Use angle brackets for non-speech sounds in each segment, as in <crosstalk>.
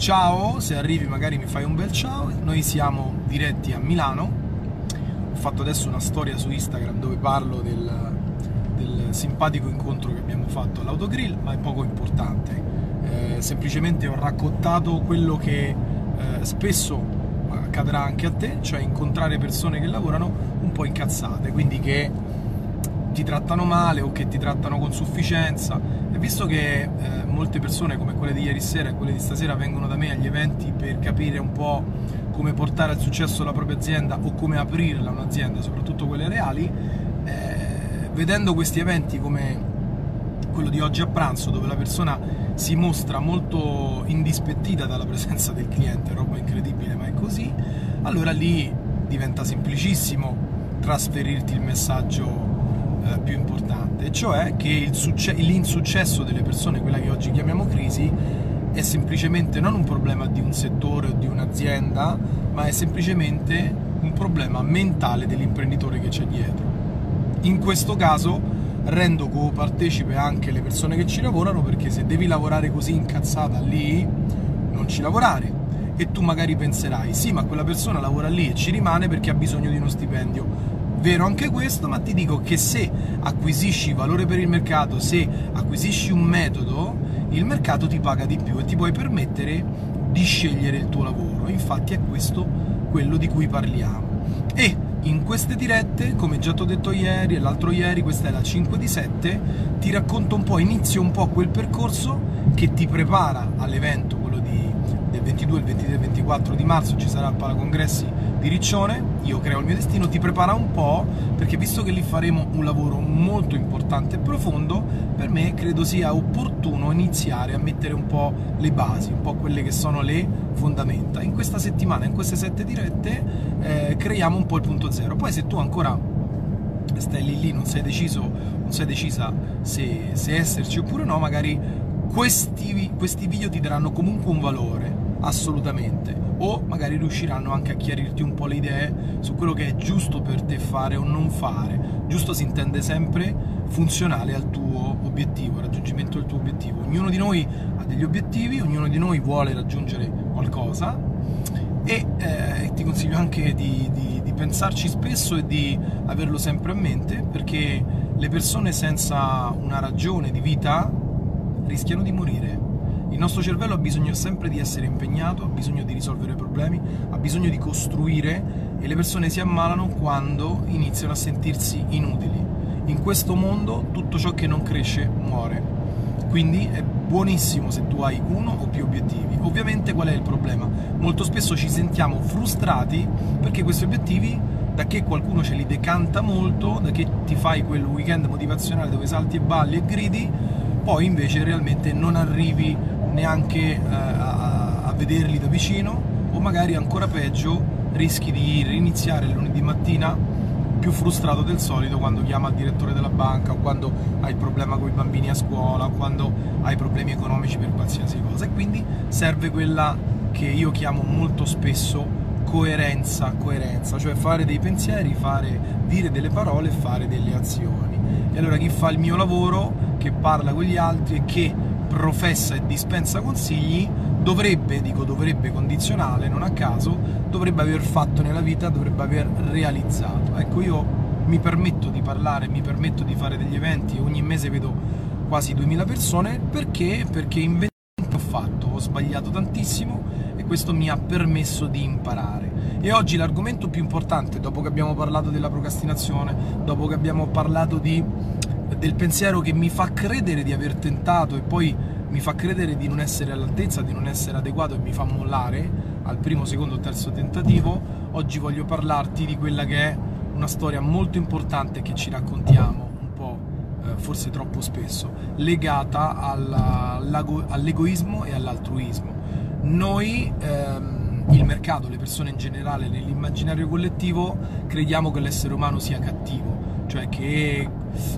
ciao, se arrivi magari mi fai un bel ciao, noi siamo diretti a Milano, ho fatto adesso una storia su Instagram dove parlo del, del simpatico incontro che abbiamo fatto all'autogrill, ma è poco importante, eh, semplicemente ho raccontato quello che eh, spesso accadrà anche a te, cioè incontrare persone che lavorano un po' incazzate, quindi che ti trattano male o che ti trattano con sufficienza. E visto che eh, molte persone come quelle di ieri sera e quelle di stasera vengono da me agli eventi per capire un po' come portare al successo la propria azienda o come aprirla un'azienda, soprattutto quelle reali, eh, vedendo questi eventi come quello di oggi a pranzo dove la persona si mostra molto indispettita dalla presenza del cliente, roba incredibile ma è così, allora lì diventa semplicissimo trasferirti il messaggio eh, più importante, cioè che l'insuccesso delle persone, quella che oggi chiamiamo crisi, è semplicemente non un problema di un settore o di un'azienda, ma è semplicemente un problema mentale dell'imprenditore che c'è dietro. In questo caso rendo copartecipe anche le persone che ci lavorano perché se devi lavorare così incazzata lì, non ci lavorare. E tu magari penserai, sì, ma quella persona lavora lì e ci rimane perché ha bisogno di uno stipendio vero anche questo, ma ti dico che se acquisisci valore per il mercato, se acquisisci un metodo, il mercato ti paga di più e ti puoi permettere di scegliere il tuo lavoro. Infatti è questo quello di cui parliamo. E in queste dirette, come già ti ho detto ieri e l'altro ieri, questa è la 5 di 7, ti racconto un po', inizio un po' quel percorso che ti prepara all'evento, del 22, il 23 e il 24 di marzo, ci sarà al Palacongressi di Riccione, io creo il mio destino, ti prepara un po' perché visto che lì faremo un lavoro molto importante e profondo, per me credo sia opportuno iniziare a mettere un po' le basi, un po' quelle che sono le fondamenta. In questa settimana, in queste sette dirette, eh, creiamo un po' il punto zero. Poi se tu ancora stai lì lì, non sei deciso, non sei decisa se, se esserci oppure no, magari questi, questi video ti daranno comunque un valore, assolutamente o magari riusciranno anche a chiarirti un po' le idee su quello che è giusto per te fare o non fare. Giusto si intende sempre funzionale al tuo obiettivo, al raggiungimento del tuo obiettivo. Ognuno di noi ha degli obiettivi, ognuno di noi vuole raggiungere qualcosa e eh, ti consiglio anche di, di, di pensarci spesso e di averlo sempre a mente perché le persone senza una ragione di vita rischiano di morire nostro cervello ha bisogno sempre di essere impegnato, ha bisogno di risolvere problemi, ha bisogno di costruire e le persone si ammalano quando iniziano a sentirsi inutili. In questo mondo tutto ciò che non cresce muore. Quindi è buonissimo se tu hai uno o più obiettivi. Ovviamente qual è il problema? Molto spesso ci sentiamo frustrati perché questi obiettivi da che qualcuno ce li decanta molto, da che ti fai quel weekend motivazionale dove salti e balli e gridi, poi invece realmente non arrivi neanche eh, a, a vederli da vicino o magari ancora peggio rischi di riniziare il lunedì mattina più frustrato del solito quando chiama il direttore della banca o quando hai il problema con i bambini a scuola o quando hai problemi economici per qualsiasi cosa e quindi serve quella che io chiamo molto spesso coerenza, coerenza, cioè fare dei pensieri, fare, dire delle parole e fare delle azioni. E allora chi fa il mio lavoro, che parla con gli altri e che professa e dispensa consigli dovrebbe, dico dovrebbe condizionale, non a caso, dovrebbe aver fatto nella vita, dovrebbe aver realizzato. Ecco, io mi permetto di parlare, mi permetto di fare degli eventi, ogni mese vedo quasi 2000 persone, perché? Perché in 20 ho fatto, ho sbagliato tantissimo e questo mi ha permesso di imparare. E oggi l'argomento più importante, dopo che abbiamo parlato della procrastinazione, dopo che abbiamo parlato di del pensiero che mi fa credere di aver tentato e poi mi fa credere di non essere all'altezza, di non essere adeguato e mi fa mollare al primo, secondo o terzo tentativo, oggi voglio parlarti di quella che è una storia molto importante che ci raccontiamo un po', eh, forse troppo spesso, legata all'egoismo e all'altruismo. Noi, ehm, il mercato, le persone in generale, nell'immaginario collettivo, crediamo che l'essere umano sia cattivo, cioè che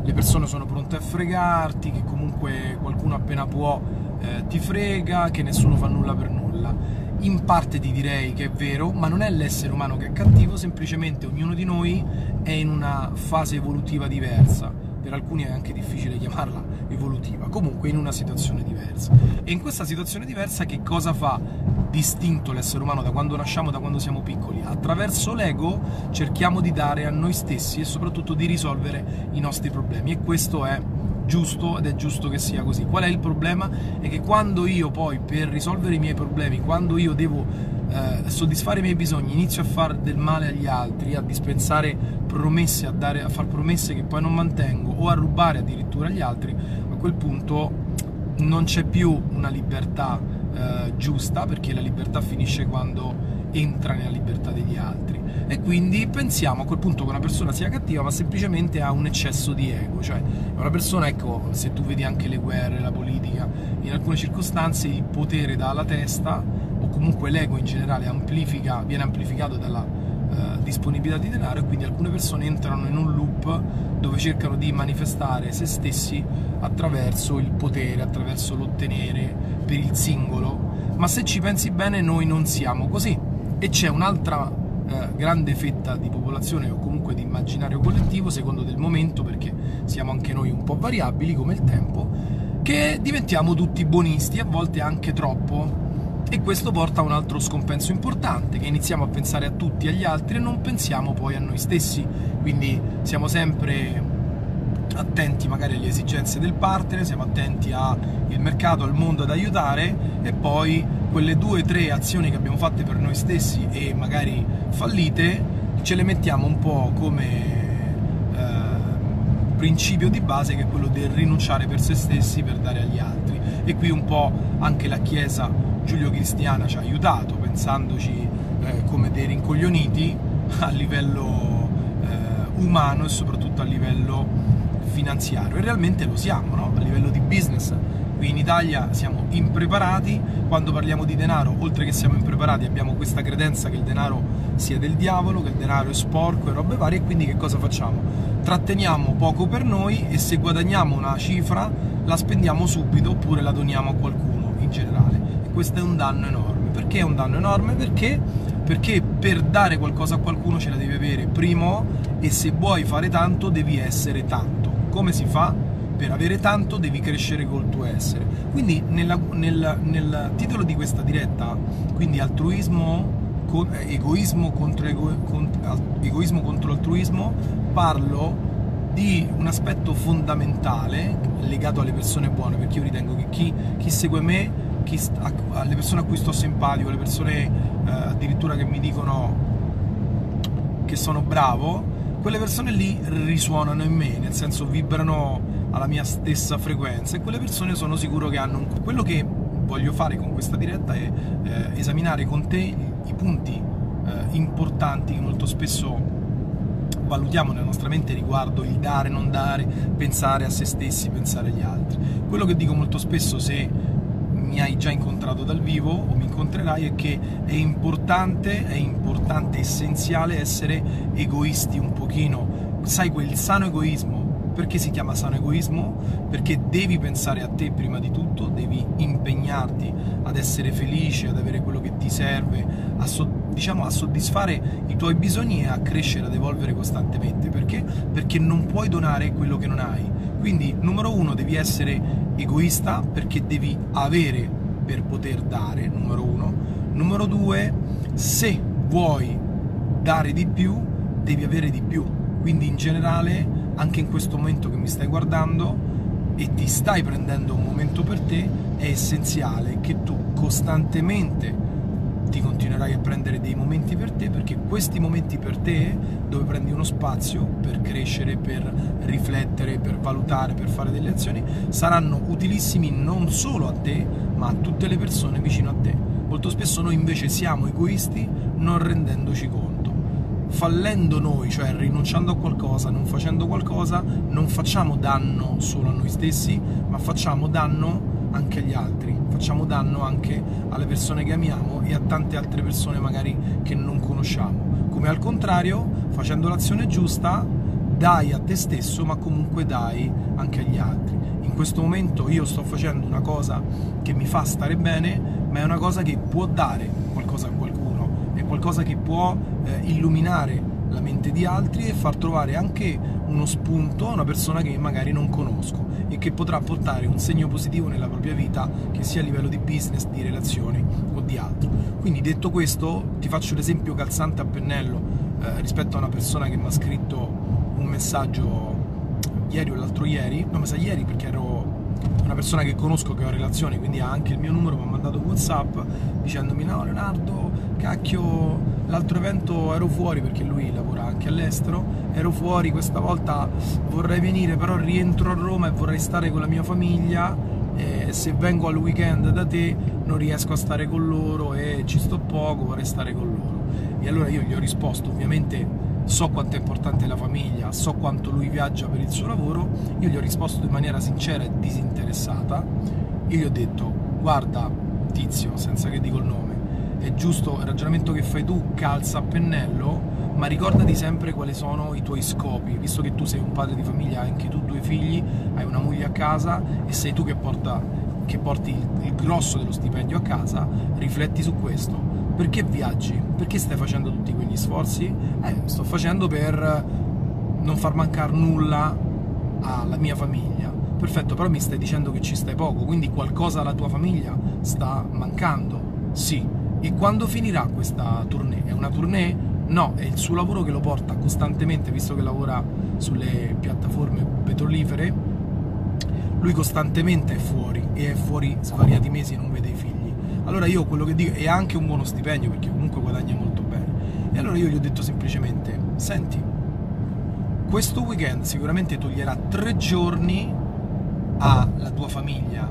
le persone sono pronte a fregarti, che comunque qualcuno appena può eh, ti frega, che nessuno fa nulla per nulla. In parte ti direi che è vero, ma non è l'essere umano che è cattivo, semplicemente ognuno di noi è in una fase evolutiva diversa. Per alcuni è anche difficile chiamarla evolutiva, comunque in una situazione diversa. E in questa situazione diversa che cosa fa distinto l'essere umano da quando nasciamo, da quando siamo piccoli. Attraverso l'ego cerchiamo di dare a noi stessi e soprattutto di risolvere i nostri problemi e questo è giusto ed è giusto che sia così. Qual è il problema? È che quando io poi per risolvere i miei problemi, quando io devo eh, soddisfare i miei bisogni, inizio a fare del male agli altri, a dispensare promesse, a, dare, a fare promesse che poi non mantengo o a rubare addirittura agli altri, a quel punto non c'è più una libertà eh, giusta perché la libertà finisce quando entra nella libertà degli altri. E quindi pensiamo a quel punto che una persona sia cattiva ma semplicemente ha un eccesso di ego. Cioè una persona ecco se tu vedi anche le guerre la politica in alcune circostanze il potere dalla testa o comunque l'ego in generale amplifica, viene amplificato dalla eh, disponibilità di denaro e quindi alcune persone entrano in un loop dove cercano di manifestare se stessi attraverso il potere, attraverso l'ottenere per il singolo ma se ci pensi bene noi non siamo così e c'è un'altra eh, grande fetta di popolazione o comunque di immaginario collettivo, secondo del momento, perché siamo anche noi un po' variabili come il tempo, che diventiamo tutti buonisti, a volte anche troppo. E questo porta a un altro scompenso importante, che iniziamo a pensare a tutti e agli altri e non pensiamo poi a noi stessi. Quindi siamo sempre attenti magari alle esigenze del partner, siamo attenti al mercato, al mondo ad aiutare e poi quelle due o tre azioni che abbiamo fatte per noi stessi e magari fallite ce le mettiamo un po' come eh, principio di base che è quello del rinunciare per se stessi per dare agli altri e qui un po' anche la Chiesa giulio-cristiana ci ha aiutato pensandoci eh, come dei rincoglioniti a livello eh, umano e soprattutto a livello finanziario e realmente lo siamo, no? a livello di business. Qui in Italia siamo impreparati, quando parliamo di denaro, oltre che siamo impreparati, abbiamo questa credenza che il denaro sia del diavolo, che il denaro è sporco e robe varie, e quindi che cosa facciamo? Tratteniamo poco per noi e se guadagniamo una cifra la spendiamo subito oppure la doniamo a qualcuno in generale. E questo è un danno enorme. Perché è un danno enorme? Perché perché per dare qualcosa a qualcuno ce la devi avere primo e se vuoi fare tanto devi essere tanto. Come si fa? Per avere tanto devi crescere col tuo essere. Quindi nella, nel, nel, titolo di questa diretta, quindi altruismo, con, egoismo, contro ego, contro, egoismo contro altruismo, parlo di un aspetto fondamentale legato alle persone buone, perché io ritengo che chi, chi segue me, chi, alle persone a cui sto simpatico, alle persone eh, addirittura che mi dicono che sono bravo, quelle persone lì risuonano in me, nel senso vibrano alla mia stessa frequenza e quelle persone sono sicuro che hanno un... quello che voglio fare con questa diretta è eh, esaminare con te i punti eh, importanti che molto spesso valutiamo nella nostra mente riguardo il dare, non dare, pensare a se stessi, pensare agli altri. Quello che dico molto spesso se mi hai già incontrato dal vivo o mi incontrerai è che è importante, è importante, essenziale essere egoisti un pochino. Sai quel sano egoismo, perché si chiama sano egoismo? Perché devi pensare a te prima di tutto, devi impegnarti ad essere felice, ad avere quello che ti serve, a, so, diciamo, a soddisfare i tuoi bisogni e a crescere, ad evolvere costantemente. Perché? Perché non puoi donare quello che non hai. Quindi, numero uno, devi essere egoista perché devi avere per poter dare, numero uno. Numero due, se vuoi dare di più, devi avere di più. Quindi in generale, anche in questo momento che mi stai guardando e ti stai prendendo un momento per te, è essenziale che tu costantemente ti continuerai a prendere dei momenti per te perché questi momenti per te dove prendi uno spazio per crescere, per riflettere, per valutare, per fare delle azioni saranno utilissimi non solo a te ma a tutte le persone vicino a te. Molto spesso noi invece siamo egoisti non rendendoci conto. Fallendo noi, cioè rinunciando a qualcosa, non facendo qualcosa, non facciamo danno solo a noi stessi, ma facciamo danno anche agli altri, facciamo danno anche alle persone che amiamo e a tante altre persone magari che non conosciamo. Come al contrario, facendo l'azione giusta, dai a te stesso, ma comunque dai anche agli altri. In questo momento io sto facendo una cosa che mi fa stare bene, ma è una cosa che può dare qualcosa a qualcuno, è qualcosa che può eh, illuminare la mente di altri e far trovare anche uno spunto a una persona che magari non conosco e che potrà portare un segno positivo nella propria vita, che sia a livello di business, di relazioni o di altro. Quindi detto questo, ti faccio l'esempio calzante a pennello eh, rispetto a una persona che mi ha scritto un messaggio ieri o l'altro ieri, no, mi sa ieri perché ero una persona che conosco, che ho relazioni, quindi ha anche il mio numero, mi ha mandato Whatsapp dicendomi no Leonardo, cacchio, l'altro evento ero fuori perché lui lavora anche all'estero, ero fuori, questa volta vorrei venire, però rientro a Roma e vorrei stare con la mia famiglia e se vengo al weekend da te non riesco a stare con loro e ci sto poco, vorrei stare con loro. E allora io gli ho risposto, ovviamente so quanto è importante la famiglia, so quanto lui viaggia per il suo lavoro, io gli ho risposto in maniera sincera e disinteressata e gli ho detto guarda tizio, senza che dico il nome, è giusto il ragionamento che fai tu, calza a pennello, ma ricordati sempre quali sono i tuoi scopi, visto che tu sei un padre di famiglia, hai anche tu due figli, hai una moglie a casa e sei tu che, porta, che porti il, il grosso dello stipendio a casa, rifletti su questo perché viaggi? Perché stai facendo tutti quegli sforzi? Eh, sto facendo per non far mancare nulla alla mia famiglia. Perfetto, però mi stai dicendo che ci stai poco, quindi qualcosa alla tua famiglia sta mancando? Sì. E quando finirà questa tournée? È una tournée? No, è il suo lavoro che lo porta costantemente, visto che lavora sulle piattaforme petrolifere, lui costantemente è fuori e è fuori svariati mesi e non vede i figli allora io quello che dico, è anche un buono stipendio perché comunque guadagna molto bene. E allora io gli ho detto semplicemente, senti, questo weekend sicuramente toglierà tre giorni alla tua famiglia,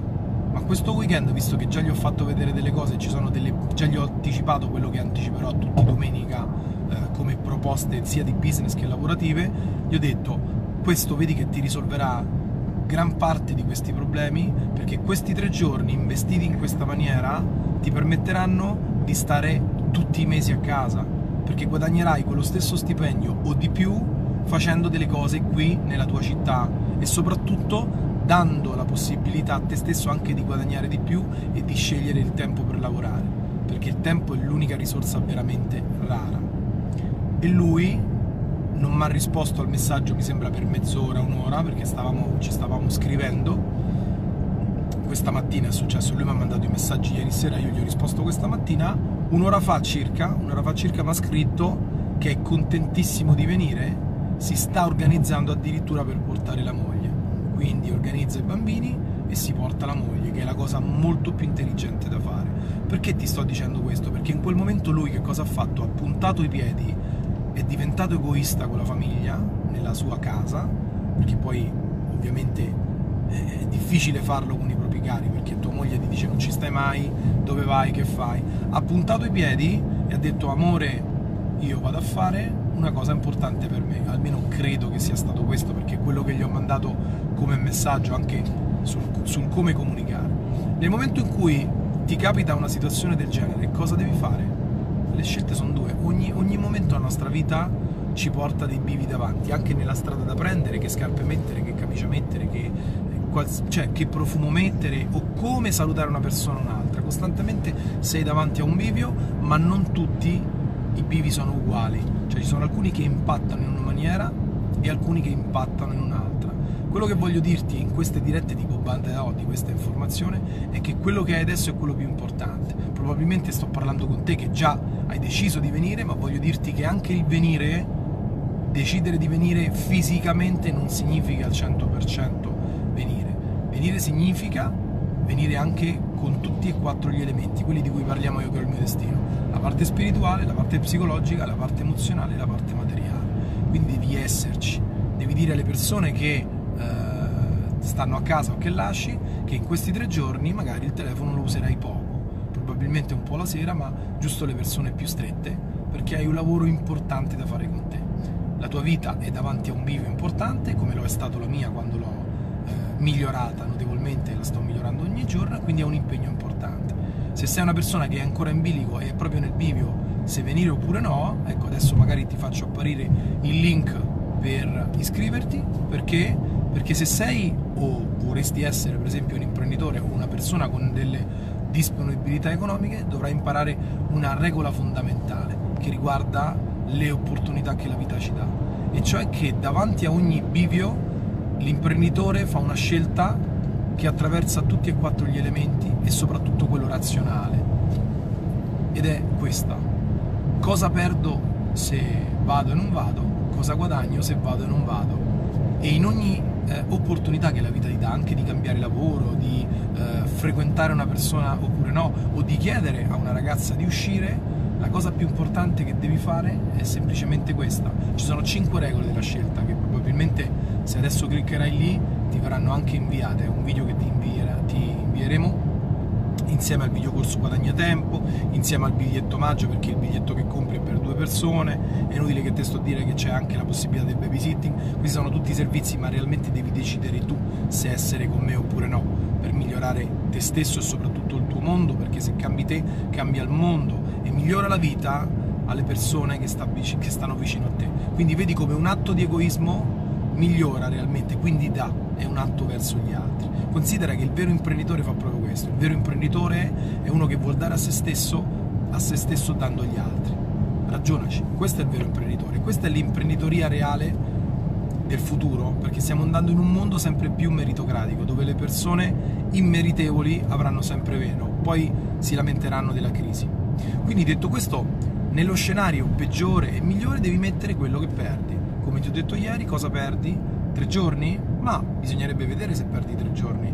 ma questo weekend, visto che già gli ho fatto vedere delle cose, delle, già gli ho anticipato quello che anticiperò tutti domenica eh, come proposte sia di business che lavorative, gli ho detto, questo vedi che ti risolverà gran parte di questi problemi perché questi tre giorni investiti in questa maniera ti permetteranno di stare tutti i mesi a casa perché guadagnerai quello stesso stipendio o di più facendo delle cose qui nella tua città e soprattutto dando la possibilità a te stesso anche di guadagnare di più e di scegliere il tempo per lavorare perché il tempo è l'unica risorsa veramente rara. E lui non mi ha risposto al messaggio mi sembra per mezz'ora, un'ora perché stavamo, ci stavamo scrivendo. Questa mattina è successo, lui mi ha mandato i messaggi ieri sera, io gli ho risposto questa mattina. Un'ora fa circa, un'ora fa circa mi ha scritto che è contentissimo di venire si sta organizzando addirittura per portare la moglie quindi organizza i bambini e si porta la moglie che è la cosa molto più intelligente da fare perché ti sto dicendo questo? perché in quel momento lui che cosa ha fatto? ha puntato i piedi è diventato egoista con la famiglia, nella sua casa, perché poi ovviamente è difficile farlo con i propri cari, perché tua moglie ti dice non ci stai mai, dove vai, che fai. Ha puntato i piedi e ha detto amore, io vado a fare una cosa importante per me, almeno credo che sia stato questo, perché quello che gli ho mandato come messaggio anche sul, sul come comunicare. Nel momento in cui ti capita una situazione del genere, cosa devi fare? le scelte sono due, ogni, ogni momento della nostra vita ci porta dei bivi davanti, anche nella strada da prendere, che scarpe mettere, che camicia mettere, che, cioè, che profumo mettere o come salutare una persona o un'altra. Costantemente sei davanti a un bivio, ma non tutti i bivi sono uguali, cioè ci sono alcuni che impattano in una maniera e alcuni che impattano in un'altra. Quello che voglio dirti in queste dirette tipo Banda O di questa informazione è che quello che hai adesso è quello più importante. Probabilmente sto parlando con te che già hai deciso di venire, ma voglio dirti che anche il venire, decidere di venire fisicamente non significa al 100% venire. Venire significa venire anche con tutti e quattro gli elementi, quelli di cui parliamo io che ho il mio destino. La parte spirituale, la parte psicologica, la parte emozionale e la parte materiale. Quindi devi esserci, devi dire alle persone che eh, stanno a casa o che lasci che in questi tre giorni magari il telefono lo userai poco probabilmente un po' la sera, ma giusto le persone più strette, perché hai un lavoro importante da fare con te. La tua vita è davanti a un bivio importante, come lo è stato la mia quando l'ho eh, migliorata notevolmente, la sto migliorando ogni giorno, quindi è un impegno importante. Se sei una persona che è ancora in bilico e è proprio nel bivio se venire oppure no, ecco adesso magari ti faccio apparire il link per iscriverti, perché? Perché se sei o vorresti essere per esempio un imprenditore o una persona con delle disponibilità economiche dovrà imparare una regola fondamentale che riguarda le opportunità che la vita ci dà e cioè che davanti a ogni bivio l'imprenditore fa una scelta che attraversa tutti e quattro gli elementi e soprattutto quello razionale ed è questa. Cosa perdo se vado e non vado? Cosa guadagno se vado e non vado? E in ogni eh, opportunità che la vita ti dà, anche di cambiare lavoro, di eh, frequentare una persona oppure no, o di chiedere a una ragazza di uscire, la cosa più importante che devi fare è semplicemente questa. Ci sono 5 regole della scelta che probabilmente se adesso cliccherai lì ti verranno anche inviate, è un video che ti, invierà, ti invieremo insieme al videocorso guadagna tempo, insieme al biglietto maggio perché il biglietto che compri è per due persone, è inutile che te sto a dire che c'è anche la possibilità del babysitting, questi sono tutti i servizi ma realmente devi decidere tu se essere con me oppure no per migliorare te stesso e soprattutto il tuo mondo perché se cambi te cambia il mondo e migliora la vita alle persone che, sta, che stanno vicino a te. Quindi vedi come un atto di egoismo migliora realmente, quindi dà, è un atto verso gli altri. Considera che il vero imprenditore fa proprio questo, il vero imprenditore è uno che vuol dare a se stesso, a se stesso dando agli altri. Ragionaci, questo è il vero imprenditore, questa è l'imprenditoria reale del futuro, perché stiamo andando in un mondo sempre più meritocratico, dove le persone immeritevoli avranno sempre meno, poi si lamenteranno della crisi. Quindi detto questo, nello scenario peggiore e migliore devi mettere quello che perdi come ti ho detto ieri, cosa perdi? Tre giorni? Ma bisognerebbe vedere se perdi tre giorni.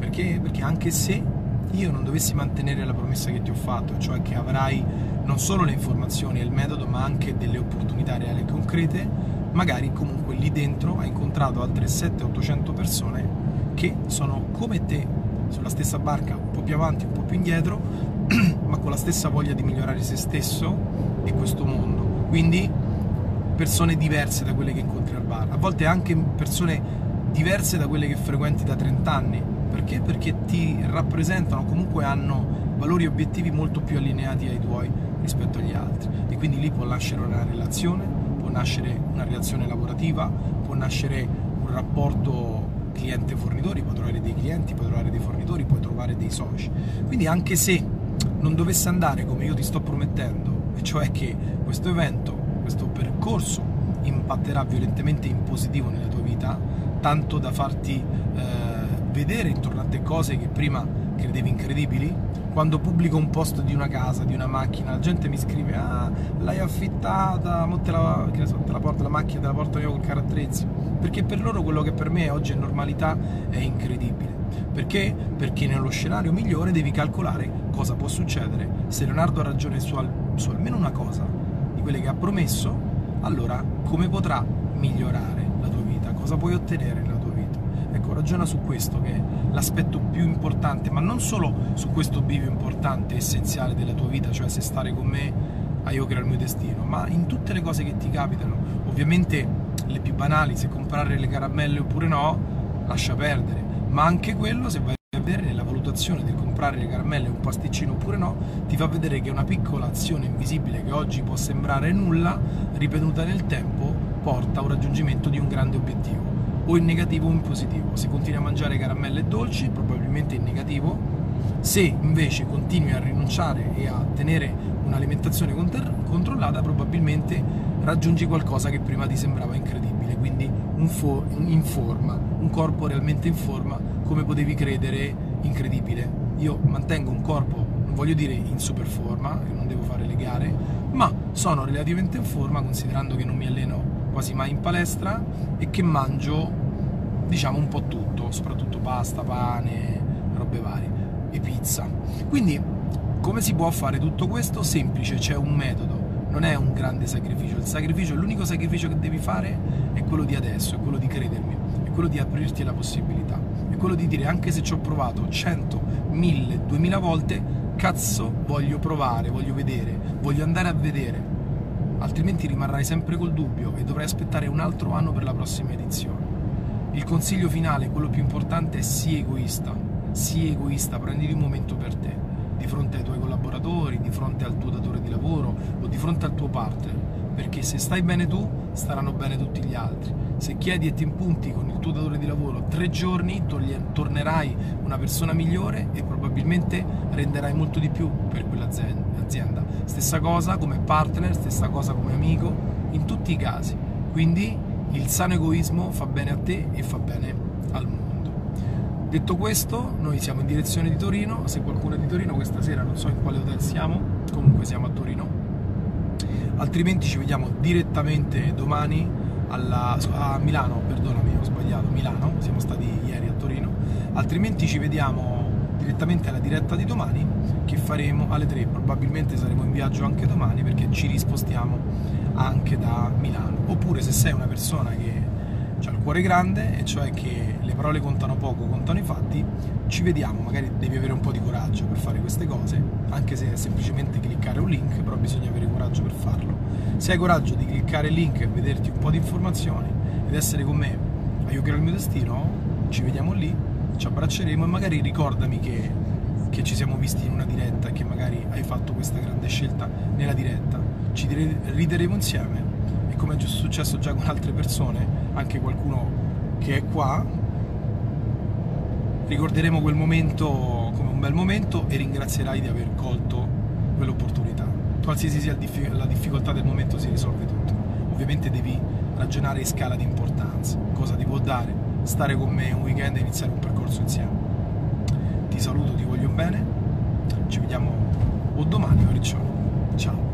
Perché? Perché anche se io non dovessi mantenere la promessa che ti ho fatto, cioè che avrai non solo le informazioni e il metodo, ma anche delle opportunità reali e concrete, magari comunque lì dentro hai incontrato altre 700-800 persone che sono come te, sulla stessa barca, un po' più avanti, un po' più indietro, <clears throat> ma con la stessa voglia di migliorare se stesso e questo mondo. Quindi persone diverse da quelle che incontri al bar, a volte anche persone diverse da quelle che frequenti da 30 anni. Perché? Perché ti rappresentano, comunque hanno valori e obiettivi molto più allineati ai tuoi rispetto agli altri. E quindi lì può nascere una relazione, può nascere una relazione lavorativa, può nascere un rapporto cliente-fornitori, puoi trovare dei clienti, puoi trovare dei fornitori, puoi trovare dei soci. Quindi anche se non dovesse andare come io ti sto promettendo, e cioè che questo evento questo percorso impatterà violentemente in positivo nella tua vita, tanto da farti eh, vedere intorno a te cose che prima credevi incredibili. Quando pubblico un post di una casa, di una macchina, la gente mi scrive: Ah, l'hai affittata, mo te la, so, te la porta la macchina, te la porto io col carro attrezzi. Perché per loro quello che per me oggi è normalità è incredibile. Perché? Perché nello scenario migliore devi calcolare cosa può succedere. Se Leonardo ha ragione su, al, su almeno una cosa, di quelle che ha promesso, allora come potrà migliorare la tua vita? Cosa puoi ottenere nella ragiona su questo che è l'aspetto più importante, ma non solo su questo bivio importante, essenziale della tua vita, cioè se stare con me a io creo il mio destino, ma in tutte le cose che ti capitano. Ovviamente le più banali, se comprare le caramelle oppure no, lascia perdere, ma anche quello se vai a vedere nella valutazione del comprare le caramelle un pasticcino oppure no, ti fa vedere che una piccola azione invisibile che oggi può sembrare nulla, ripetuta nel tempo, porta a un raggiungimento di un grande obiettivo, o in negativo o in positivo. Se continui a mangiare caramelle dolci, probabilmente in negativo, se invece continui a rinunciare e a tenere un'alimentazione controllata, probabilmente raggiungi qualcosa che prima ti sembrava incredibile, quindi un fo- in forma, un corpo realmente in forma come potevi credere incredibile. Io mantengo un corpo, non voglio dire in super forma, non devo fare le gare, ma sono relativamente in forma considerando che non mi alleno quasi mai in palestra e che mangio diciamo un po' tutto, soprattutto pasta, pane, robe varie e pizza. Quindi come si può fare tutto questo? Semplice, c'è un metodo, non è un grande sacrificio. Il sacrificio, l'unico sacrificio che devi fare è quello di adesso, è quello di credermi, è quello di aprirti la possibilità quello di dire anche se ci ho provato 100, 1000, 2000 volte, cazzo voglio provare, voglio vedere, voglio andare a vedere, altrimenti rimarrai sempre col dubbio e dovrai aspettare un altro anno per la prossima edizione. Il consiglio finale, quello più importante, è sii egoista, sii egoista, prenditi un momento per te, di fronte ai tuoi collaboratori, di fronte al tuo datore di lavoro o di fronte al tuo partner, perché se stai bene tu, staranno bene tutti gli altri se chiedi e ti impunti con il tuo datore di lavoro tre giorni, tornerai una persona migliore e probabilmente renderai molto di più per quell'azienda. Stessa cosa come partner, stessa cosa come amico, in tutti i casi. Quindi il sano egoismo fa bene a te e fa bene al mondo. Detto questo, noi siamo in direzione di Torino, se qualcuno è di Torino questa sera non so in quale hotel siamo, comunque siamo a Torino, altrimenti ci vediamo direttamente domani alla, a Milano, perdonami ho sbagliato, Milano, siamo stati ieri a Torino, altrimenti ci vediamo direttamente alla diretta di domani che faremo alle 3, probabilmente saremo in viaggio anche domani perché ci rispostiamo anche da Milano, oppure se sei una persona che ha il cuore grande e cioè che le parole contano poco, contano i fatti, ci vediamo, magari devi avere un po' di coraggio per fare queste cose, anche se è semplicemente cliccare un link, però bisogna avere coraggio per farlo. Se hai coraggio di cliccare il link e vederti un po' di informazioni ed essere con me a Io Creo il mio destino, ci vediamo lì, ci abbracceremo e magari ricordami che, che ci siamo visti in una diretta e che magari hai fatto questa grande scelta nella diretta. Ci rideremo insieme e come è successo già con altre persone, anche qualcuno che è qua, ricorderemo quel momento come un bel momento e ringrazierai di aver colto quell'opportunità. Qualsiasi sia la difficoltà del momento si risolve tutto. Ovviamente devi ragionare in scala di importanza. Cosa ti può dare stare con me un weekend e iniziare un percorso insieme? Ti saluto, ti voglio bene, ci vediamo o domani o ricciolo. Ciao.